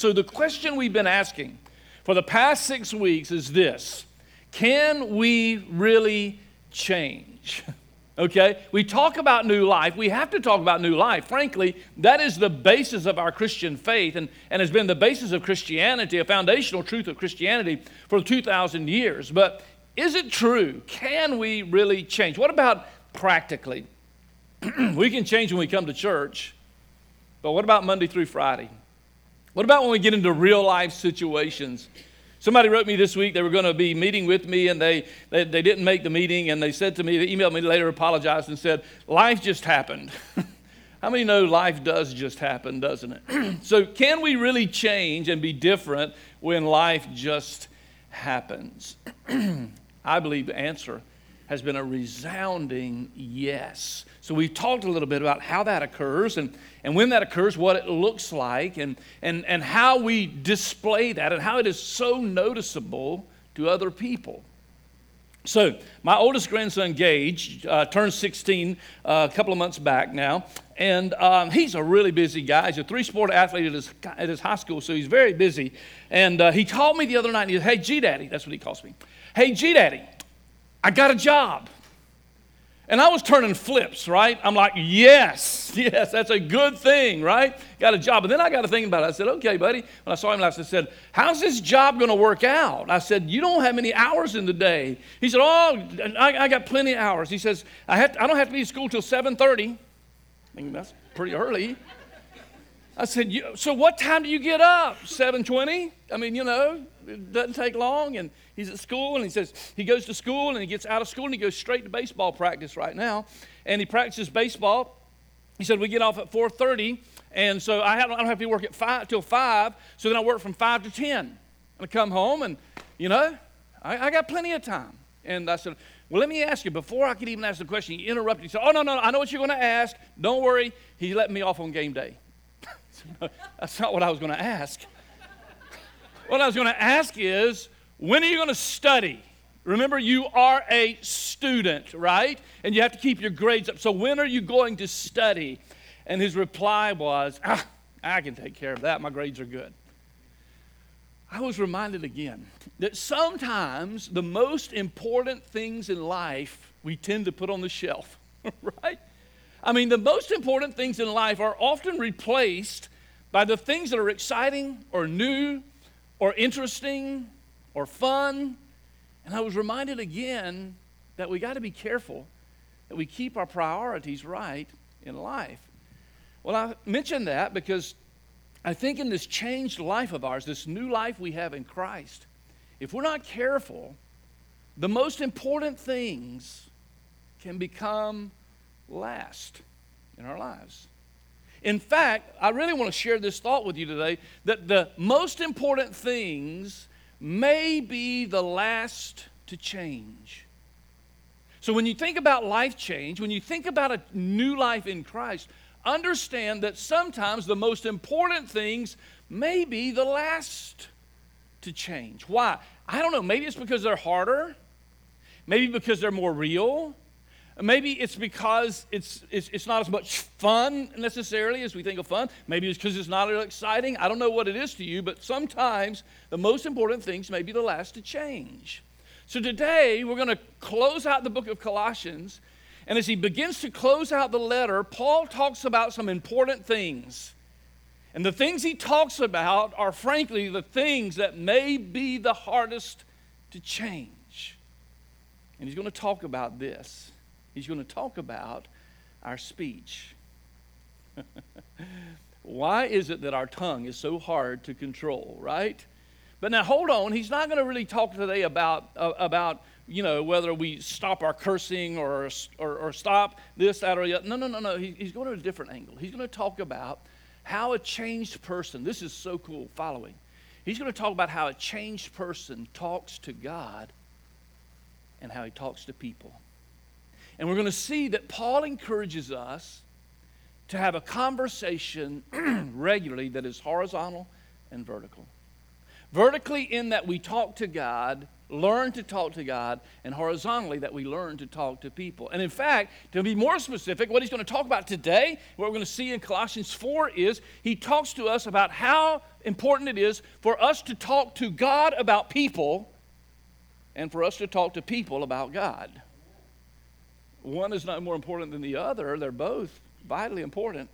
So, the question we've been asking for the past six weeks is this Can we really change? Okay? We talk about new life. We have to talk about new life. Frankly, that is the basis of our Christian faith and, and has been the basis of Christianity, a foundational truth of Christianity for 2,000 years. But is it true? Can we really change? What about practically? we can change when we come to church, but what about Monday through Friday? What about when we get into real life situations? Somebody wrote me this week, they were going to be meeting with me and they, they, they, didn't make the meeting and they said to me, they emailed me later, apologized and said, Life just happened. How many know life does just happen, doesn't it? so, can we really change and be different when life just happens? I believe the answer has been a resounding yes. So we've talked a little bit about how that occurs and, and when that occurs, what it looks like, and, and, and how we display that, and how it is so noticeable to other people. So, my oldest grandson, Gage, uh, turned 16 uh, a couple of months back now, and um, he's a really busy guy. He's a three sport athlete at his, at his high school, so he's very busy. And uh, he called me the other night, and he said, Hey, G Daddy, that's what he calls me. Hey, G Daddy, I got a job. And I was turning flips, right? I'm like, yes, yes, that's a good thing, right? Got a job. And then I got to thinking about it. I said, okay, buddy. When I saw him last, I said, how's this job going to work out? I said, you don't have many hours in the day. He said, oh, I, I got plenty of hours. He says, I, have to, I don't have to be in school till 7.30. I think that's pretty early. I said, so what time do you get up? 7.20? I mean, you know, it doesn't take long. And he's at school and he says he goes to school and he gets out of school and he goes straight to baseball practice right now. And he practices baseball. He said, we get off at 4.30. And so I, have, I don't have to work at 5 till 5. So then I work from 5 to 10. And I come home and, you know, I, I got plenty of time. And I said, well, let me ask you, before I could even ask the question, he interrupted. He said, Oh, no, no, I know what you're going to ask. Don't worry. He let me off on game day. That's not what I was going to ask. What I was going to ask is, when are you going to study? Remember, you are a student, right? And you have to keep your grades up. So, when are you going to study? And his reply was, ah, I can take care of that. My grades are good. I was reminded again that sometimes the most important things in life we tend to put on the shelf, right? I mean, the most important things in life are often replaced by the things that are exciting or new or interesting or fun. And I was reminded again that we got to be careful that we keep our priorities right in life. Well, I mentioned that because I think in this changed life of ours, this new life we have in Christ, if we're not careful, the most important things can become last in our lives. In fact, I really want to share this thought with you today that the most important things may be the last to change. So, when you think about life change, when you think about a new life in Christ, understand that sometimes the most important things may be the last to change. Why? I don't know. Maybe it's because they're harder, maybe because they're more real, Maybe it's because it's, it's, it's, not as much fun necessarily as we think of fun. Maybe it's because it's not as exciting. I don't know what it is to you, but sometimes the most important things may be the last to change. So today we're going to close out the book of Colossians. And as he begins to close out the letter, Paul talks about some important things. And the things he talks about are, frankly, the things that may be the hardest to change. And he's going to talk about this he's going to talk about our speech. Why is it that our tongue is so hard to control, right? But now hold on, he's not going to really talk today about, uh, about you know, whether we stop our cursing or, or, or stop this, that, or the other. No, no, no, no. He, he's going to a different angle. He's going to talk about how a changed person, this is so cool, following. He's going to talk about how a changed person talks to God and how he talks to people. And we're going to see that Paul encourages us to have a conversation regularly that is horizontal and vertical. Vertically, in that we talk to God, learn to talk to God, and horizontally, that we learn to talk to people. And in fact, to be more specific, what he's going to talk about today, what we're going to see in Colossians 4 is he talks to us about how important it is for us to talk to God about people and for us to talk to people about God. One is not more important than the other, they're both vitally important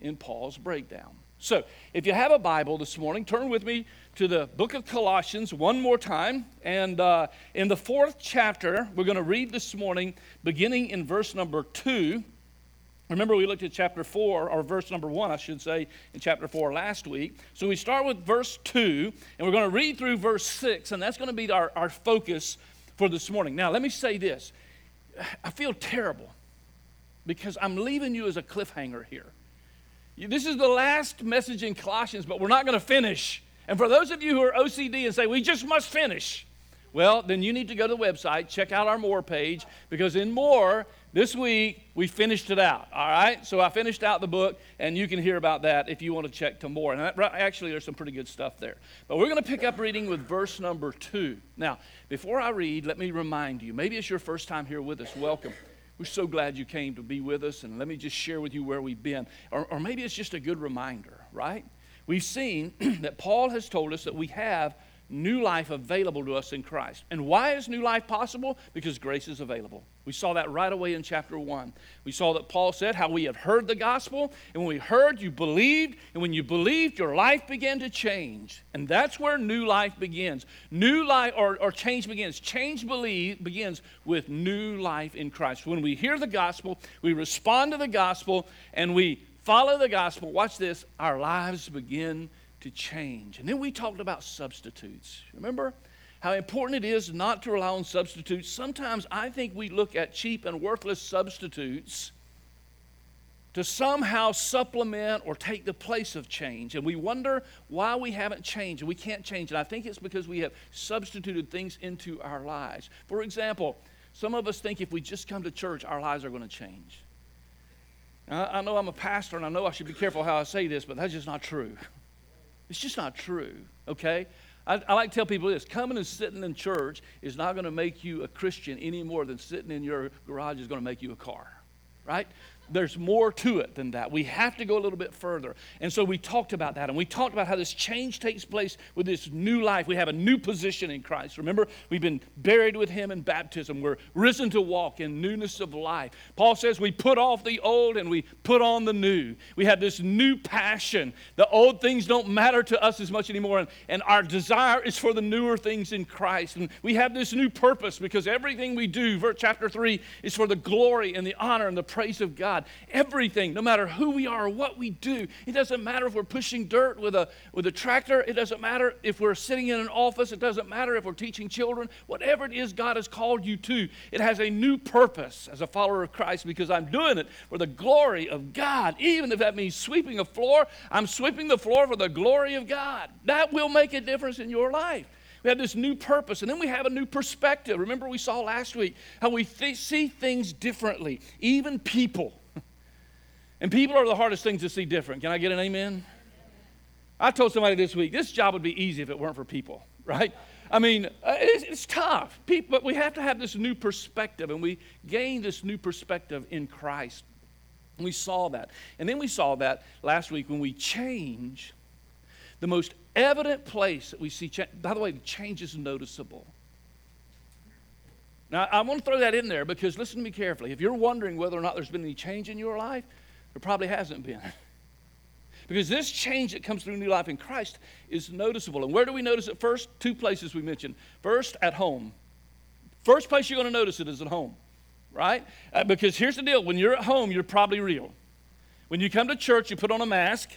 in Paul's breakdown. So, if you have a Bible this morning, turn with me to the book of Colossians one more time. And uh, in the fourth chapter, we're going to read this morning, beginning in verse number two. Remember, we looked at chapter 4, or verse number 1, I should say, in chapter 4 last week. So we start with verse 2, and we're going to read through verse 6, and that's going to be our, our focus for this morning. Now, let me say this I feel terrible because I'm leaving you as a cliffhanger here. This is the last message in Colossians, but we're not going to finish. And for those of you who are OCD and say, we just must finish, well, then you need to go to the website, check out our More page, because in More, this week, we finished it out, all right? So I finished out the book, and you can hear about that if you want to check to more. And that, actually, there's some pretty good stuff there. But we're going to pick up reading with verse number two. Now, before I read, let me remind you maybe it's your first time here with us. Welcome. We're so glad you came to be with us, and let me just share with you where we've been. Or, or maybe it's just a good reminder, right? We've seen that Paul has told us that we have new life available to us in Christ. And why is new life possible? Because grace is available. We saw that right away in chapter 1. We saw that Paul said how we have heard the gospel, and when we heard, you believed, and when you believed, your life began to change. And that's where new life begins. New life, or, or change begins. Change believe, begins with new life in Christ. When we hear the gospel, we respond to the gospel, and we follow the gospel. Watch this, our lives begin to change. And then we talked about substitutes. Remember how important it is not to rely on substitutes? Sometimes I think we look at cheap and worthless substitutes to somehow supplement or take the place of change. And we wonder why we haven't changed and we can't change. And I think it's because we have substituted things into our lives. For example, some of us think if we just come to church, our lives are going to change. I know I'm a pastor and I know I should be careful how I say this, but that's just not true. It's just not true, okay? I, I, like to tell people this coming and sitting in church is not going to make you a Christian any more than sitting in your garage is going to make you a car, right? There's more to it than that. We have to go a little bit further. And so we talked about that. And we talked about how this change takes place with this new life. We have a new position in Christ. Remember, we've been buried with Him in baptism. We're risen to walk in newness of life. Paul says we put off the old and we put on the new. We have this new passion. The old things don't matter to us as much anymore. And, and our desire is for the newer things in Christ. And we have this new purpose because everything we do, verse chapter 3, is for the glory and the honor and the praise of God. God. Everything, no matter who we are or what we do, it doesn't matter if we're pushing dirt with a, with a tractor, it doesn't matter if we're sitting in an office, it doesn't matter if we're teaching children, whatever it is God has called you to, it has a new purpose as a follower of Christ because I'm doing it for the glory of God. Even if that means sweeping a floor, I'm sweeping the floor for the glory of God. That will make a difference in your life. We have this new purpose, and then we have a new perspective. Remember, we saw last week how we th- see things differently, even people. And people are the hardest things to see different. Can I get an amen? I told somebody this week, this job would be easy if it weren't for people, right? I mean, uh, it's, it's tough, people, but we have to have this new perspective, and we gain this new perspective in Christ. We saw that. And then we saw that last week when we change, the most evident place that we see change, by the way, the change is noticeable. Now, I want to throw that in there because listen to me carefully. If you're wondering whether or not there's been any change in your life, there probably hasn't been. Because this change that comes through new life in Christ is noticeable. And where do we notice it first? Two places we mentioned. First, at home. First place you're going to notice it is at home, right? Uh, because here's the deal when you're at home, you're probably real. When you come to church, you put on a mask.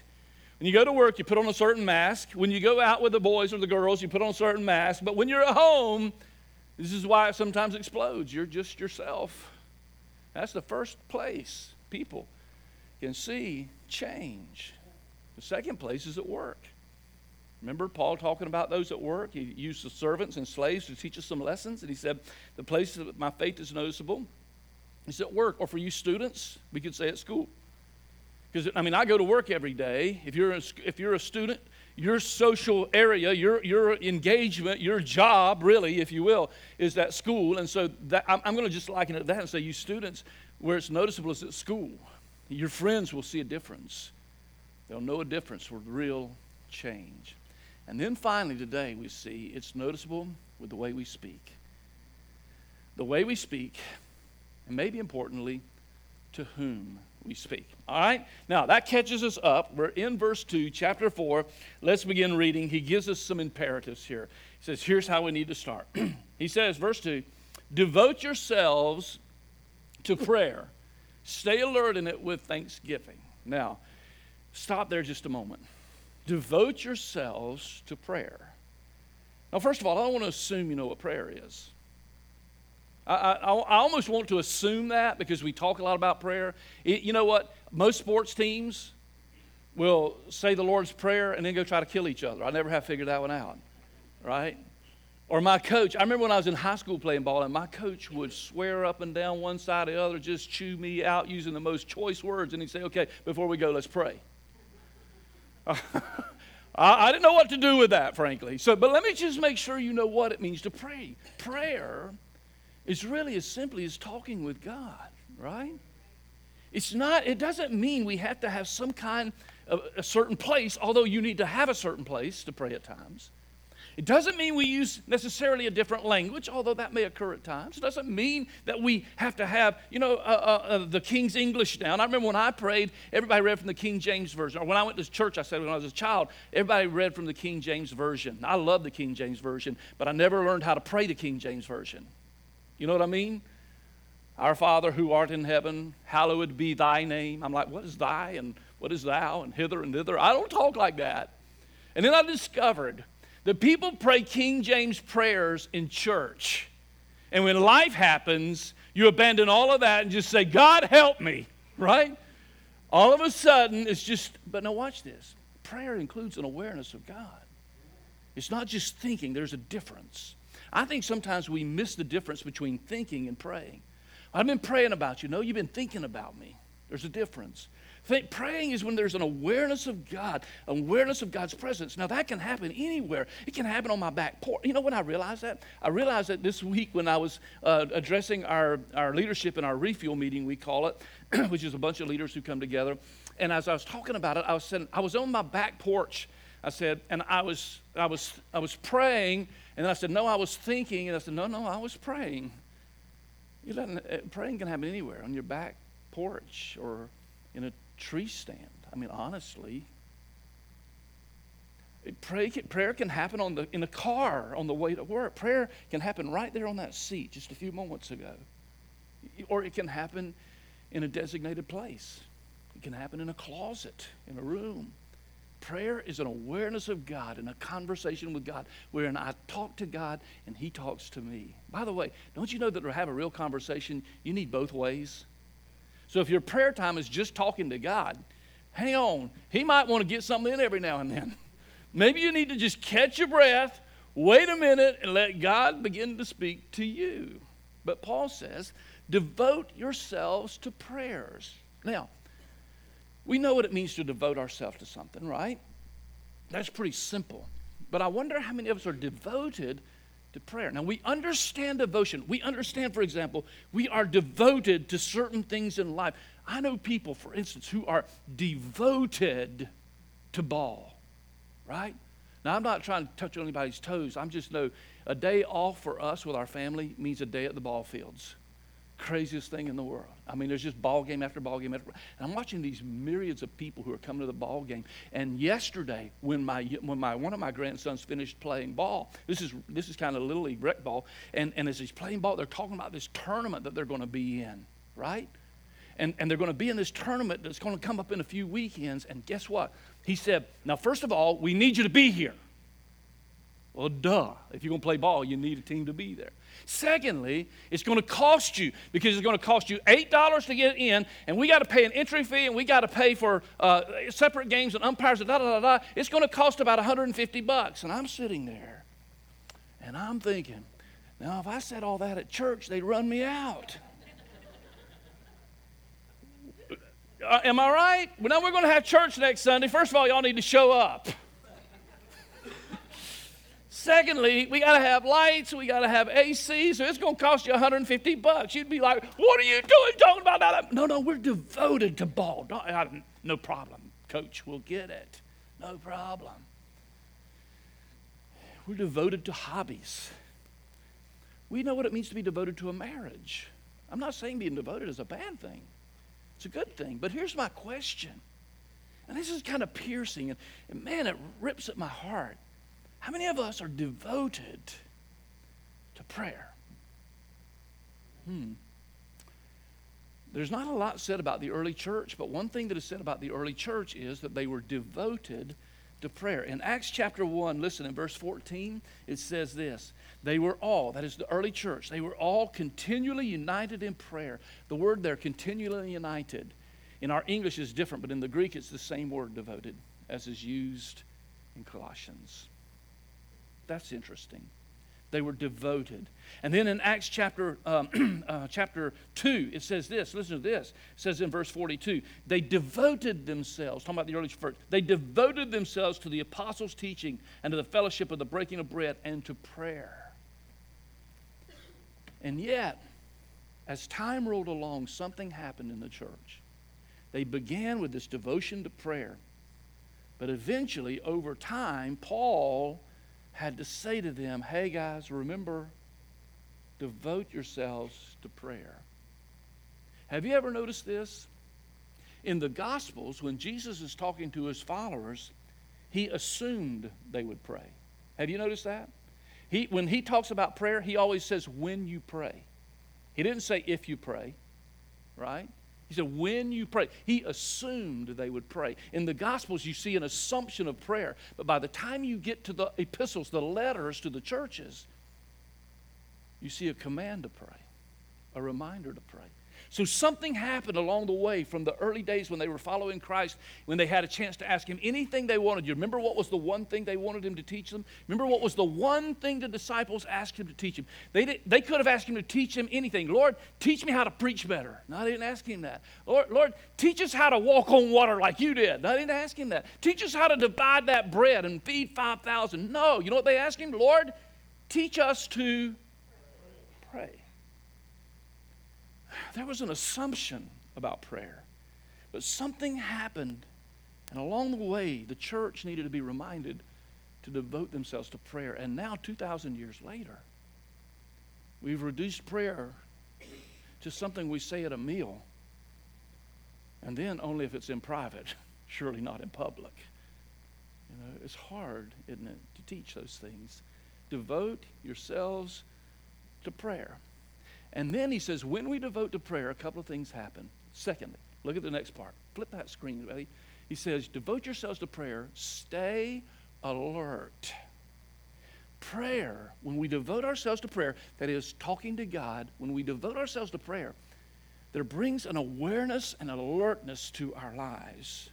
When you go to work, you put on a certain mask. When you go out with the boys or the girls, you put on a certain mask. But when you're at home, this is why it sometimes explodes. You're just yourself. That's the first place people can see change. The second place is at work. Remember Paul talking about those at work? He used the servants and slaves to teach us some lessons, and he said, The place that my faith is noticeable is at work. Or for you students, we could say at school. Because, I mean, I go to work every day. If you're a, if you're a student, your social area, your, your engagement, your job, really, if you will, is at school. And so that, I'm, I'm going to just liken it to that and say, you students, where it's noticeable is at school. Your friends will see a difference. They'll know a difference with real change. And then finally, today, we see it's noticeable with the way we speak. The way we speak, and maybe importantly, to whom we speak. All right? Now, that catches us up. We're in verse 2, chapter 4. Let's begin reading. He gives us some imperatives here. He says, Here's how we need to start. he says, verse 2 Devote yourselves to prayer, stay alert in it with thanksgiving. Now, stop there just a moment. Devote yourselves to prayer. Now, first of all, I don't want to assume you know what prayer is. I, I, I, almost want to assume that because we talk a lot about prayer. It, you know what? Most sports teams will say the Lord's Prayer and then go try to kill each other. I never have figured that one out, right? Or my coach, I remember when I was in high school playing ball, and my coach would swear up and down one side or the other, just chew me out using the most choice words, and he'd say, Okay, before we go, let's pray. I, I didn't know what to do with that, frankly. So, but let me just make sure you know what it means to pray. Prayer is really as simply as talking with God, right? It's not, it doesn't mean we have to have some kind of a certain place, although you need to have a certain place to pray at times. It doesn't mean we use necessarily a different language, although that may occur at times. It doesn't mean that we have to have, you know, uh, uh, uh, the King's English down. I remember when I prayed, everybody read from the King James Version. Or when I went to church, I said when I was a child, everybody read from the King James Version. I love the King James Version, but I never learned how to pray the King James Version. You know what I mean? Our Father who art in heaven, hallowed be thy name. I'm like, what is thy and what is thou and hither and thither? I don't talk like that. And then I discovered that people pray King James prayers in church. And when life happens, you abandon all of that and just say, God help me, right? All of a sudden, it's just, but now watch this. Prayer includes an awareness of God. It's not just thinking, there's a difference. I think sometimes we miss the difference between thinking and praying. I've been praying about you. No, you've been thinking about me. There's a difference. Think, praying is when there's an awareness of God, awareness of God's presence. Now, that can happen anywhere. It can happen on my back porch. You know when I realized that? I realized that this week when I was uh, addressing our, our leadership in our refuel meeting, we call it, which is a bunch of leaders who come together. And as I was talking about it, I was I was on my back porch. I said, and I was, I was, I was praying and I said, No, I was thinking. And I said, No, no, I was praying. You let, uh, praying can happen anywhere on your back porch or in a tree stand. I mean, honestly, Pray, prayer can happen on the, in a car on the way to work. Prayer can happen right there on that seat just a few moments ago. Or it can happen in a designated place. It can happen in a closet, in a room. Prayer is an awareness of God and a conversation with God wherein I talk to God and He talks to me. By the way, don't you know that to have a real conversation, you need both ways? So if your prayer time is just talking to God, hang on. He might want to get something in every now and then. Maybe you need to just catch your breath, wait a minute, and let God begin to speak to you. But Paul says, devote yourselves to prayers. Now, we know what it means to devote ourselves to something, right? That's pretty simple. But I wonder how many of us are devoted to prayer. Now, we understand devotion. We understand, for example, we are devoted to certain things in life. I know people, for instance, who are devoted to ball, right? Now, I'm not trying to touch anybody's toes. I'm just know a day off for us with our family means a day at the ball fields craziest thing in the world. I mean, there's just ball game after ball game after. And I'm watching these myriads of people who are coming to the ball game. And yesterday, when my when my one of my grandsons finished playing ball, this is this is kind of little league rec ball, and and as he's playing ball, they're talking about this tournament that they're going to be in, right? And and they're going to be in this tournament that's going to come up in a few weekends. And guess what? He said, now first of all, we need you to be here. Well, duh. If you're going to play ball, you need a team to be there. Secondly, it's going to cost you because it's going to cost you $8 to get in, and we got to pay an entry fee, and we got to pay for uh, separate games and umpires, and da da da da. It's going to cost about 150 bucks. And I'm sitting there, and I'm thinking, now if I said all that at church, they'd run me out. Uh, am I right? Well, now we're going to have church next Sunday. First of all, y'all need to show up. Secondly, we got to have lights, we got to have AC, so it's going to cost you 150 bucks. You'd be like, "What are you doing talking about that?" No, no, we're devoted to ball. No, 'No, problem, coach. We'll get it. No problem. We're devoted to hobbies. We know what it means to be devoted to a marriage. I'm not saying being devoted is a bad thing, it's a good thing. But here's my question. And this is kind of piercing, and, and man, it rips at my heart. How many of us are devoted to prayer? Hmm. There's not a lot said about the early church, but one thing that is said about the early church is that they were devoted to prayer. In Acts chapter 1, listen, in verse 14, it says this They were all, that is the early church, they were all continually united in prayer. The word there, continually united, in our English is different, but in the Greek it's the same word, devoted, as is used in Colossians. That's interesting. They were devoted. And then in Acts chapter, um, uh, chapter 2, it says this. Listen to this. It says in verse 42 they devoted themselves, talking about the early church, they devoted themselves to the apostles' teaching and to the fellowship of the breaking of bread and to prayer. And yet, as time rolled along, something happened in the church. They began with this devotion to prayer. But eventually, over time, Paul had to say to them, hey guys, remember, devote yourselves to prayer. Have you ever noticed this? In the Gospels, when Jesus is talking to his followers, he assumed they would pray. Have you noticed that? He, when he talks about prayer, he always says, when you pray. He didn't say if you pray, right? He said, when you pray, he assumed they would pray. In the Gospels, you see an assumption of prayer. But by the time you get to the epistles, the letters to the churches, you see a command to pray, a reminder to pray. So something happened along the way from the early days when they were following Christ, when they had a chance to ask him anything they wanted. You remember what was the one thing they wanted him to teach them? Remember what was the one thing the disciples asked him to teach him? They, did, they could have asked him to teach them anything. Lord, teach me how to preach better. No, they didn't ask him that. Lord, Lord, teach us how to walk on water like you did. No, they didn't ask him that. Teach us how to divide that bread and feed 5,000. No, you know what they asked him? Lord, teach us to pray there was an assumption about prayer. But something happened, and along the way, the church needed to be reminded to devote themselves to prayer. And now, 2,000 years later, we've reduced prayer to something we say at a meal, and then only if it's in private, surely not in public. You know, it's hard, isn't it, to teach those things. Devote yourselves to prayer. And then he says, when we devote to prayer, a couple of things happen. Secondly, look at the next part. Flip that screen, buddy. He says, devote yourselves to prayer, stay alert. Prayer, when we devote ourselves to prayer, that is, talking to God, when we devote ourselves to prayer, there brings an awareness and alertness to our lives.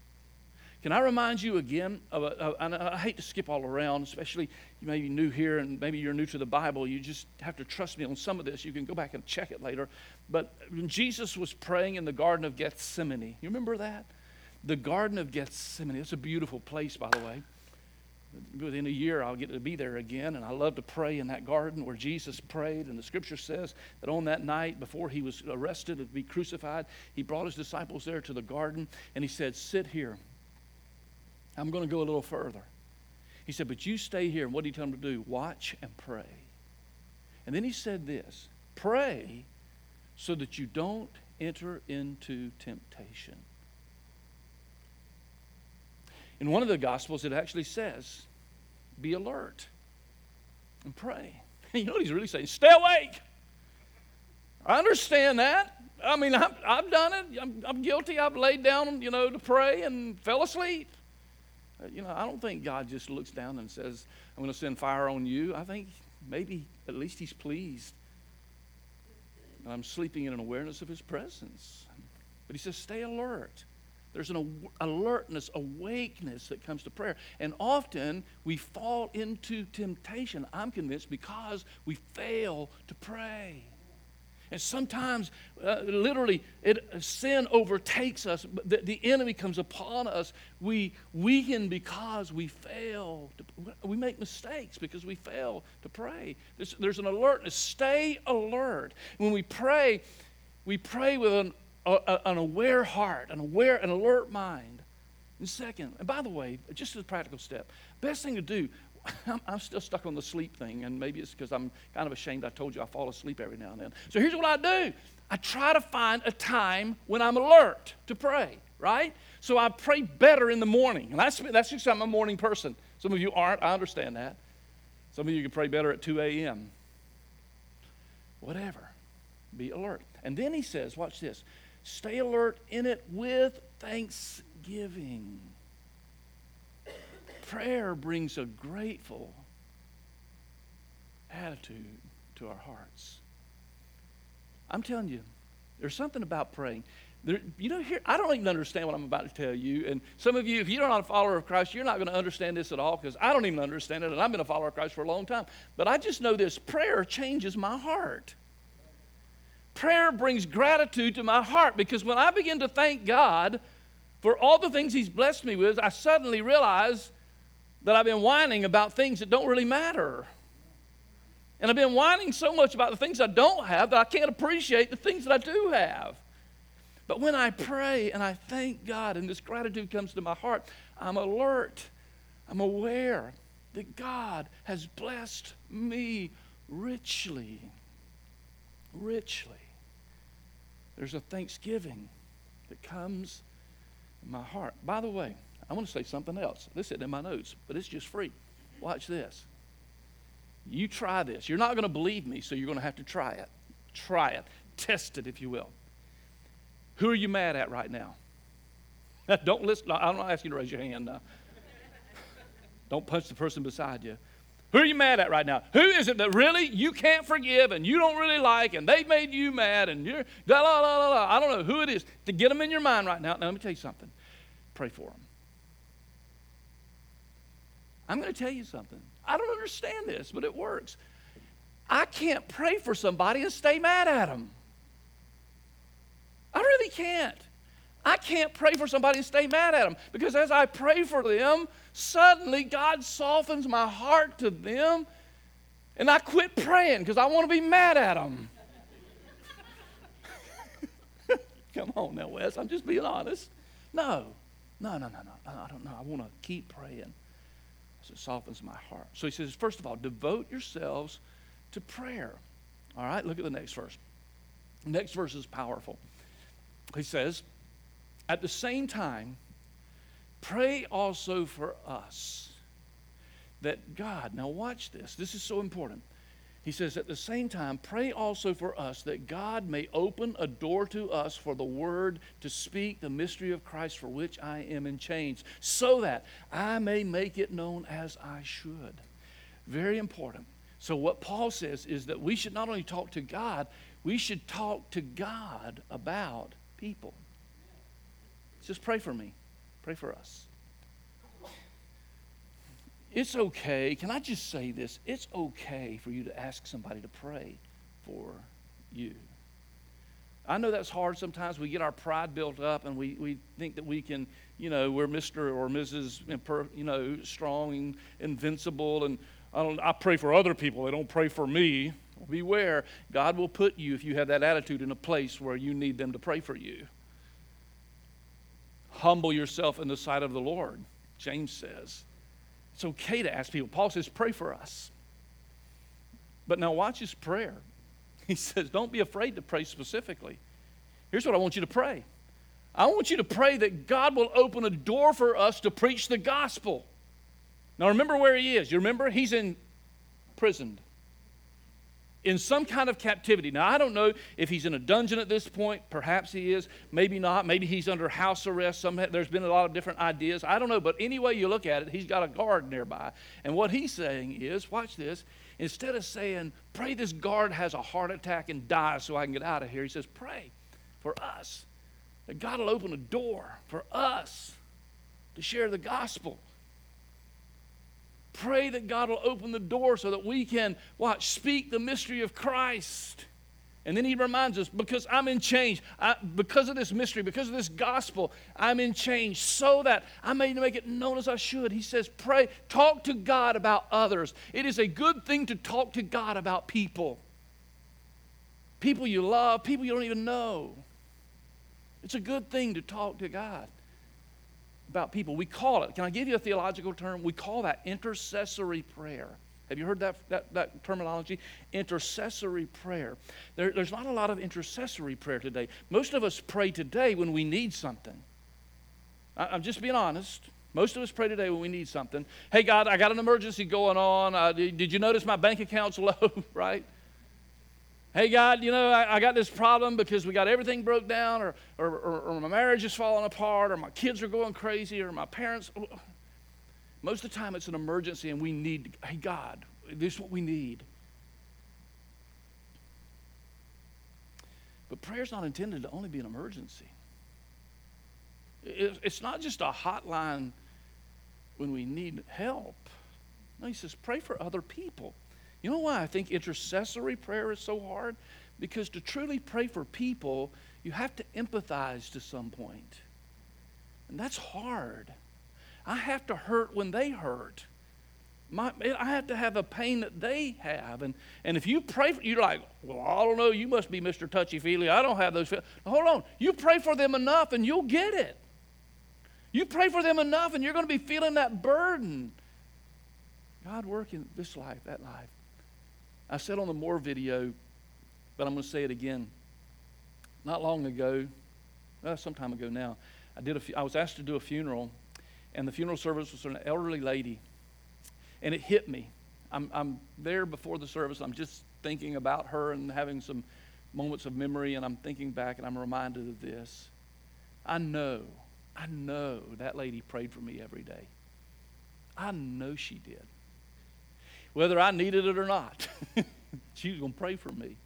Can I remind you again of, a, of and I hate to skip all around, especially you may be new here and maybe you're new to the Bible. You just have to trust me on some of this. You can go back and check it later. But when Jesus was praying in the Garden of Gethsemane, you remember that? The Garden of Gethsemane. It's a beautiful place, by the way. Within a year, I'll get to be there again, and I love to pray in that garden where Jesus prayed. And the scripture says that on that night, before he was arrested to be crucified, he brought his disciples there to the garden, and he said, Sit here I'm going to go a little further. He said, But you stay here. And what did he tell him to do? Watch and pray. And then he said this pray so that you don't enter into temptation. In one of the Gospels, it actually says, Be alert and pray. you know what he's really saying? Stay awake. I understand that. I mean, I've, I've done it. I'm, I'm guilty. I've laid down, you know, to pray and fell asleep. Uh, you know, I don't think God just looks down and says, I'm going to send fire on you. I think maybe at least He's pleased. And I'm sleeping in an awareness of His presence. But He says, stay alert. There's an alertness, awakeness that comes to prayer. And often we fall into temptation, I'm convinced, because we fail to pray. And sometimes, uh, literally, it, sin overtakes us. The, the enemy comes upon us. We weaken because we fail. To, we make mistakes because we fail to pray. There's, there's an alertness. Stay alert. When we pray, we pray with an, a, an aware heart, an aware, an alert mind. And second, and by the way, just as a practical step, best thing to do, I'm, I'm still stuck on the sleep thing, and maybe it's because I'm kind of ashamed I told you I fall asleep every now and then. So here's what I do I try to find a time when I'm alert to pray, right? So I pray better in the morning. And that's, that's just I'm a morning person. Some of you aren't, I understand that. Some of you can pray better at 2 a.m. Whatever. Be alert. And then he says, watch this stay alert in it with thanksgiving. Prayer brings a grateful attitude to our hearts. I'm telling you, there's something about praying. There, you know, here, I don't even understand what I'm about to tell you. And some of you, if you're not a follower of Christ, you're not going to understand this at all because I don't even understand it. And I've been a follower of Christ for a long time. But I just know this prayer changes my heart. Prayer brings gratitude to my heart because when I begin to thank God for all the things He's blessed me with, I suddenly realize that I've been whining about things that don't really matter. And I've been whining so much about the things I don't have that I can't appreciate the things that I do have. But when I pray and I thank God and this gratitude comes to my heart, I'm alert. I'm aware that God has blessed me richly. Richly. There's a thanksgiving that comes in my heart. By the way, I want to say something else. This isn't in my notes, but it's just free. Watch this. You try this. You're not going to believe me, so you're going to have to try it. Try it. Test it, if you will. Who are you mad at right now? Don't listen. I'm not asking you to raise your hand now. Don't punch the person beside you. Who are you mad at right now? Who is it that really you can't forgive and you don't really like and they've made you mad and you're la la la la la. I don't know who it is. To get them in your mind right now. Now let me tell you something. Pray for them. I'm going to tell you something. I don't understand this, but it works. I can't pray for somebody and stay mad at them. I really can't. I can't pray for somebody and stay mad at them because as I pray for them, suddenly God softens my heart to them and I quit praying because I want to be mad at them. Come on now, Wes, I'm just being honest. No, no, no, no, no. I don't know. I want to keep praying it softens my heart. So he says, first of all, devote yourselves to prayer. All right, look at the next verse. Next verse is powerful. He says, at the same time, pray also for us that God, now watch this, this is so important. He says, At the same time, pray also for us that God may open a door to us for the word to speak the mystery of Christ for which I am in chains, so that I may make it known as I should. Very important. So, what Paul says is that we should not only talk to God, we should talk to God about people. Just pray for me, pray for us. It's okay. Can I just say this? It's okay for you to ask somebody to pray for you. I know that's hard sometimes. We get our pride built up and we, we think that we can, you know, we're Mr. or Mrs. you know, strong and invincible. And I, don't, I pray for other people. They don't pray for me. Beware. God will put you, if you have that attitude, in a place where you need them to pray for you. Humble yourself in the sight of the Lord, James says. It's okay to ask people. Paul says, pray for us. But now watch his prayer. He says, don't be afraid to pray specifically. Here's what I want you to pray I want you to pray that God will open a door for us to preach the gospel. Now remember where he is. You remember? He's in prison in some kind of captivity. Now, I don't know if he's in a dungeon at this point. Perhaps he is. Maybe not. Maybe he's under house arrest. Some, there's been a lot of different ideas. I don't know. But any way you look at it, he's got a guard nearby. And what he's saying is watch this. Instead of saying, pray this guard has a heart attack and dies so I can get out of here, he says, pray for us. That God will open a door for us to share the gospel. Pray that God will open the door so that we can, watch, speak the mystery of Christ. And then he reminds us, because I'm in change, I, because of this mystery, because of this gospel, I'm in change so that I may make it known as I should. He says, pray, talk to God about others. It is a good thing to talk to God about people. People you love, people you don't even know. It's a good thing to talk to God. About people. We call it, can I give you a theological term? We call that intercessory prayer. Have you heard that, that, that terminology? Intercessory prayer. There, there's not a lot of intercessory prayer today. Most of us pray today when we need something. I, I'm just being honest. Most of us pray today when we need something. Hey, God, I got an emergency going on. Uh, did, did you notice my bank account's low, right? Hey, God, you know, I, I, got this problem because we got everything broke down, or, or, or, or my marriage is falling apart, or my kids are going crazy, or my parents. Oh, most of the time, it's an emergency, and we need, hey, God, this is what we need. But prayer's not intended to only be an emergency. It's not just a hotline when we need help. No, he says, pray for other people. You know why I think intercessory prayer is so hard? Because to truly pray for people, you have to empathize to some point. And that's hard. I have to hurt when they hurt. My, I have to have a pain that they have. And, and if you pray, for, you're like, well, I don't know, you must be Mr. Touchy Feely. I don't have those feelings. Hold on. You pray for them enough and you'll get it. You pray for them enough and you're going to be feeling that burden. God work in this life, that life. I said on the More video, but I'm going to say it again. Not long ago, well, some time ago now, I, did a, I was asked to do a funeral and the funeral service was for an elderly lady. And it hit me. I'm, I'm there before the service. I'm just thinking about her and having some moments of memory, and I'm thinking back and I'm reminded of this. I know, I know that lady prayed for me every day. I know she did. Whether I needed it or not, she was going to pray for me.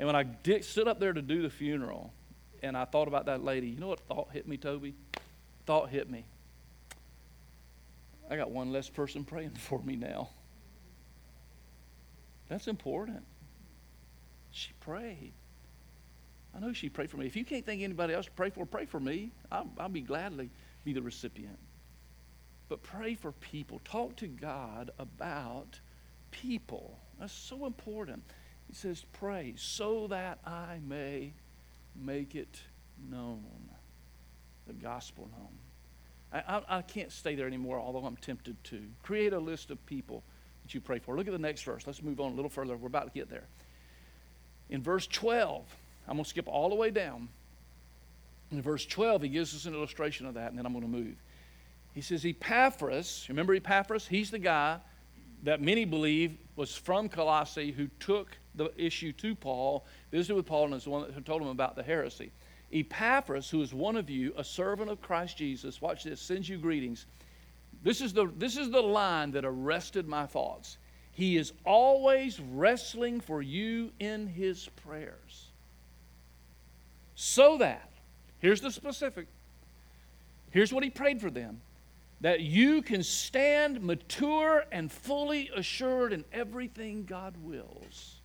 And when I did, stood up there to do the funeral, and I thought about that lady, you know what thought hit me, Toby? Thought hit me. I got one less person praying for me now. That's important. She prayed. I know she prayed for me. If you can't think anybody else to pray for, pray for me. I'll, I'll be gladly be the recipient. But pray for people. Talk to God about people. That's so important. He says, pray so that I may make it known, the gospel known. I, I, I, can't stay there anymore, although I'm tempted to. Create a list of people that you pray for. Look at the next verse. Let's move on a little further. We're about to get there. In verse 12, I'm going to skip all the way down. In verse 12, he gives us an illustration of that, and then I'm going to move. He says, Epaphras, remember Epaphras? He's the guy that many believe was from Colossae who took the issue to Paul, visited with Paul, and is the one who told him about the heresy. Epaphras, who is one of you, a servant of Christ Jesus, watch this, sends you greetings. This is the, this is the line that arrested my thoughts. He is always wrestling for you in his prayers. So that, here's the specific, here's what he prayed for them that you can stand mature and fully assured in everything God wills.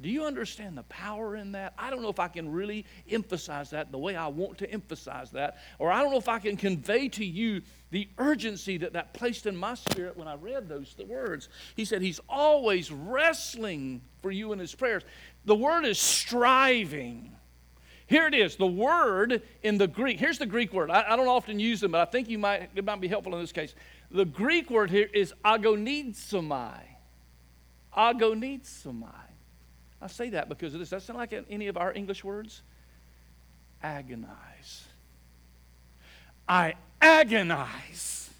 Do you understand the power in that? I don't know if I can really emphasize that the way I want to emphasize that, or I don't know if I can convey to you the urgency that that placed in my spirit when I read those words. He said he's always wrestling for you in his prayers. The word is striving. Here it is, the word in the Greek. Here's the Greek word. I, I don't often use them, but I think you might it might be helpful in this case. The Greek word here is agonizomai. Agonizomai. I say that because of this. Does that sound like any of our English words? Agonize. I agonize.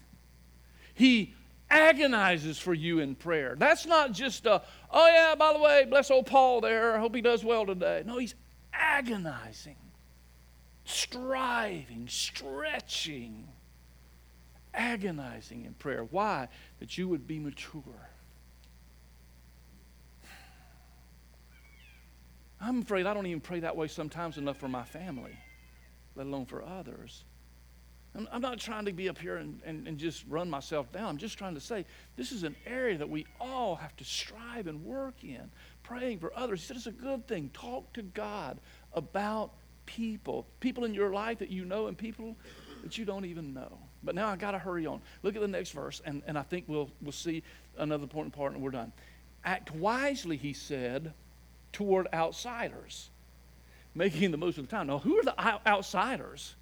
He agonizes for you in prayer. That's not just a, oh yeah, by the way, bless old Paul there. I hope he does well today. No, he's agonizing, striving, stretching, agonizing in prayer. Why? That you would be mature I'm afraid I don't even pray that way sometimes enough for my family, let alone for others. I'm, not trying to be up here and, and, and just run myself down. I'm just trying to say this is an area that we all have to strive and work in, praying for others. He said it's a good thing. Talk to God about people, people in your life that you know and people that you don't even know. But now I got to hurry on. Look at the next verse, and, and I think we'll, we'll see another important part, and we're done. Act wisely, he said toward outsiders, making the most of the time. Now, who are the outsiders?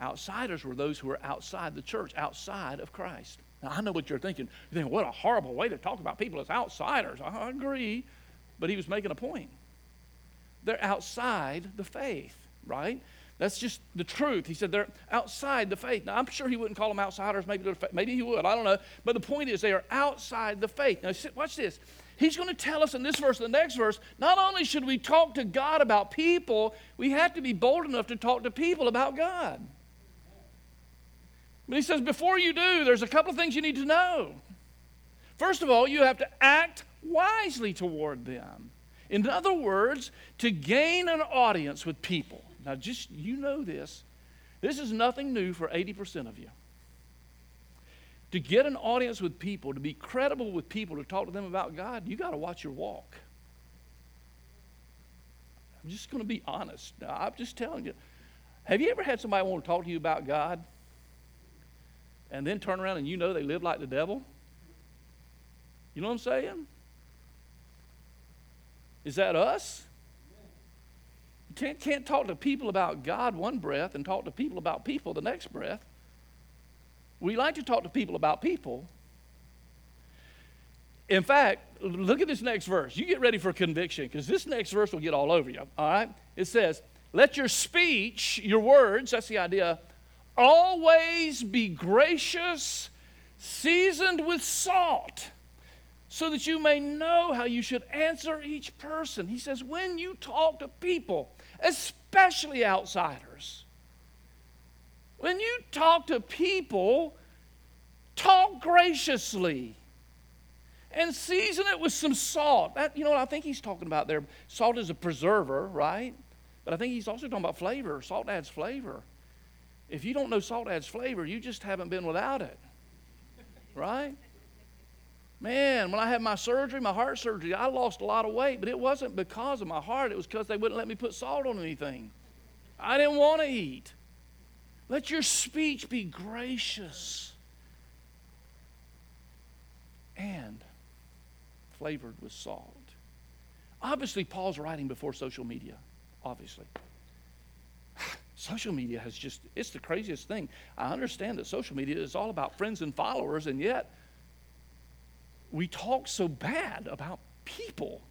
Outsiders were those who were outside the church, outside of Christ. Now, I know what you're thinking. You're thinking, what a horrible way to talk about people as outsiders. I agree, but he was making a point. They're outside the faith, right? That's just the truth. He said they're outside the faith. Now, I'm sure he wouldn't call them outsiders. Maybe, maybe he would. I don't know. But the point is, they are outside the faith. Now, watch this. He's going to tell us in this verse, the next verse, not only should we talk to God about people, we have to be bold enough to talk to people about God. But he says, before you do, there's a couple of things you need to know. First of all, you have to act wisely toward them. In other words, to gain an audience with people. Now, just you know this. This is nothing new for 80% of you. To get an audience with people, to be credible with people, to talk to them about God, you got to watch your walk. I'm just going to be honest. Now, I'm just telling you. Have you ever had somebody want to talk to you about God and then turn around and you know they live like the devil? You know what I'm saying? Is that us? You can't, can't talk to people about God one breath and talk to people about people the next breath. We like to talk to people about people. In fact, look at this next verse. You get ready for conviction because this next verse will get all over you. All right? It says, Let your speech, your words, that's the idea, always be gracious, seasoned with salt so that you may know how you should answer each person. He says, when you talk to people, especially outsiders, when you talk to people, talk graciously and season it with some salt. That, you know what I think he's talking about there? Salt is a preserver, right? But I think he's also talking about flavor. Salt adds flavor. If you don't know salt adds flavor, you just haven't been without it, right? Man, when I had my surgery, my heart surgery, I lost a lot of weight, but it wasn't because of my heart. It was because they wouldn't let me put salt on anything. I didn't want to eat. Let your speech be gracious and flavored with salt. Obviously, Paul's writing before social media, obviously. Social media has just, it's the craziest thing. I understand that social media is all about friends and followers, and yet we talk so bad about people.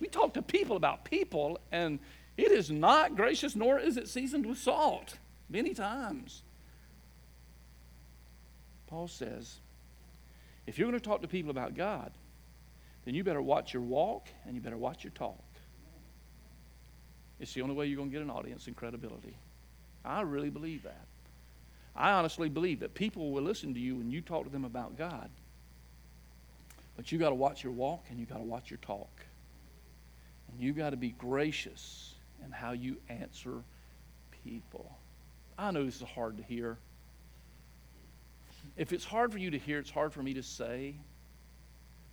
We talk to people about people, and it is not gracious, nor is it seasoned with salt many times. Paul says, if you're going to talk to people about God, then you better watch your walk and you better watch your talk. It's the only way you're going to get an audience and credibility. I really believe that. I honestly believe that people will listen to you when you talk to them about God. But you got to watch your walk and you got to watch your talk. And you got to be gracious in how you answer people. I know this is hard to hear. If it's hard for you to hear, it's hard for me to say.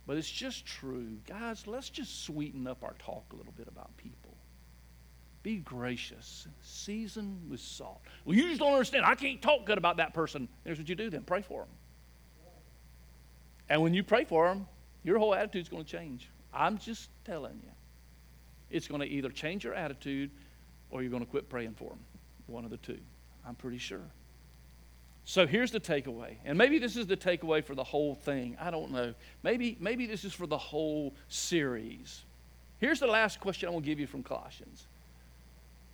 But it's just true. Guys, let's just sweeten up our talk a little bit about people. Be gracious, season with salt. Well, you just don't understand. I can't talk good about that person. Here's what you do then pray for them. And when you pray for them, your whole attitude's going to change. I'm just telling you. It's going to either change your attitude or you're going to quit praying for them. One of the two. I'm pretty sure. So here's the takeaway. And maybe this is the takeaway for the whole thing. I don't know. Maybe, maybe this is for the whole series. Here's the last question I will give you from Colossians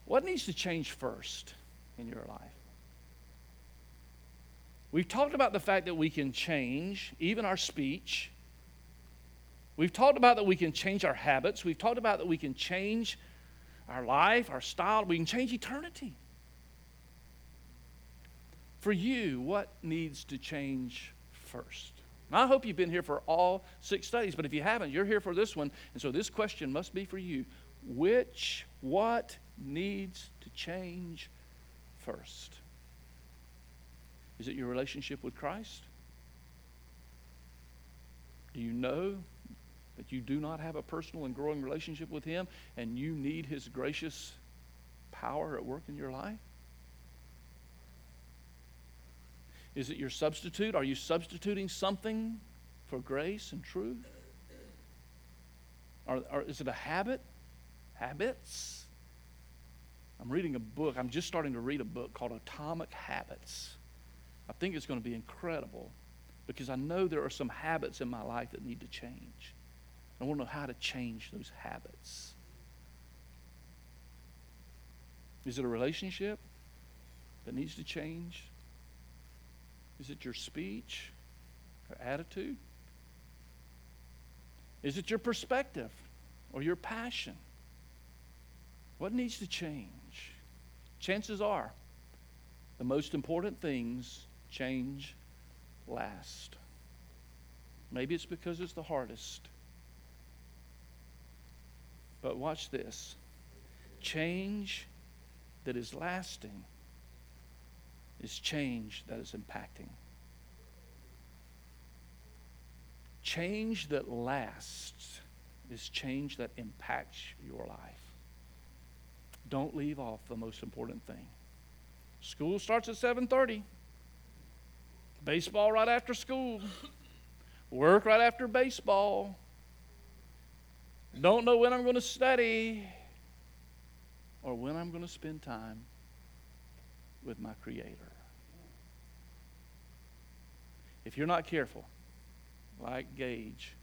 What needs to change first in your life? We've talked about the fact that we can change even our speech, We've talked about that we can change our habits. We've talked about that we can change our life, our style. We can change eternity. For you, what needs to change first? Now, I hope you've been here for all six studies, but if you haven't, you're here for this one. And so this question must be for you. Which, what needs to change first? Is it your relationship with Christ? Do you know that you do not have a personal and growing relationship with Him and you need His gracious power at work in your life? Is it your substitute? Are you substituting something for grace and truth? Or, or is it a habit? Habits? I'm reading a book. I'm just starting to read a book called Atomic Habits. I think it's going to be incredible because I know there are some habits in my life that need to change. I want to know how to change those habits. Is it a relationship that needs to change? Is it your speech or attitude? Is it your perspective or your passion? What needs to change? Chances are the most important things change last. Maybe it's because it's the hardest. But watch this change that is lasting is change that is impacting. Change that lasts is change that impacts your life. Don't leave off the most important thing. School starts at 7:30. Baseball right after school. Work right after baseball. Don't know when I'm going to study or when I'm going to spend time with my Creator. If you're not careful, like Gage,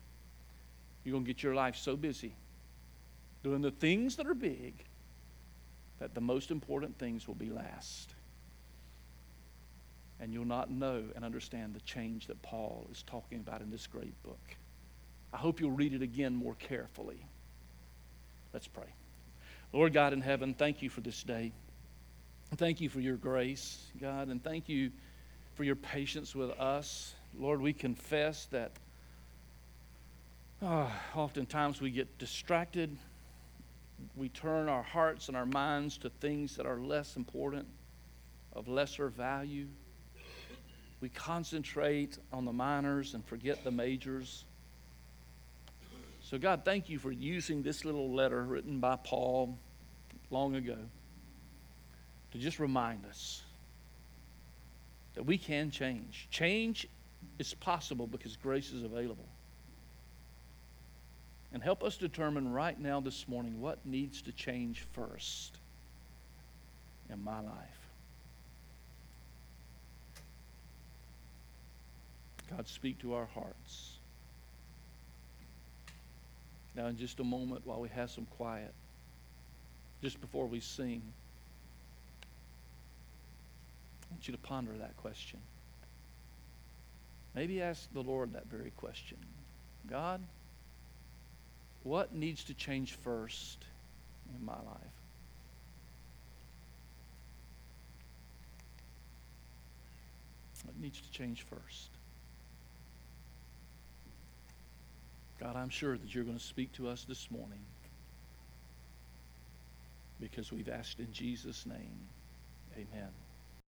you're going to get your life so busy doing the things that are big that the most important things will be last. And you'll not know and understand the change that Paul is talking about in this great book. I hope you'll read it again more carefully. Let's pray. Lord God in heaven, thank you for this day. Thank you for your grace, God, and thank you for your patience with us. Lord, we confess that oh, oftentimes we get distracted. We turn our hearts and our minds to things that are less important, of lesser value. We concentrate on the minors and forget the majors. So, God, thank you for using this little letter written by Paul long ago to just remind us that we can change. Change is possible because grace is available. And help us determine right now this morning what needs to change first in my life. God, speak to our hearts. Now, in just a moment, while we have some quiet, just before we sing, I want you to ponder that question. Maybe ask the Lord that very question God, what needs to change first in my life? What needs to change first? God, I'm sure that you're going to speak to us this morning because we've asked in Jesus' name. Amen.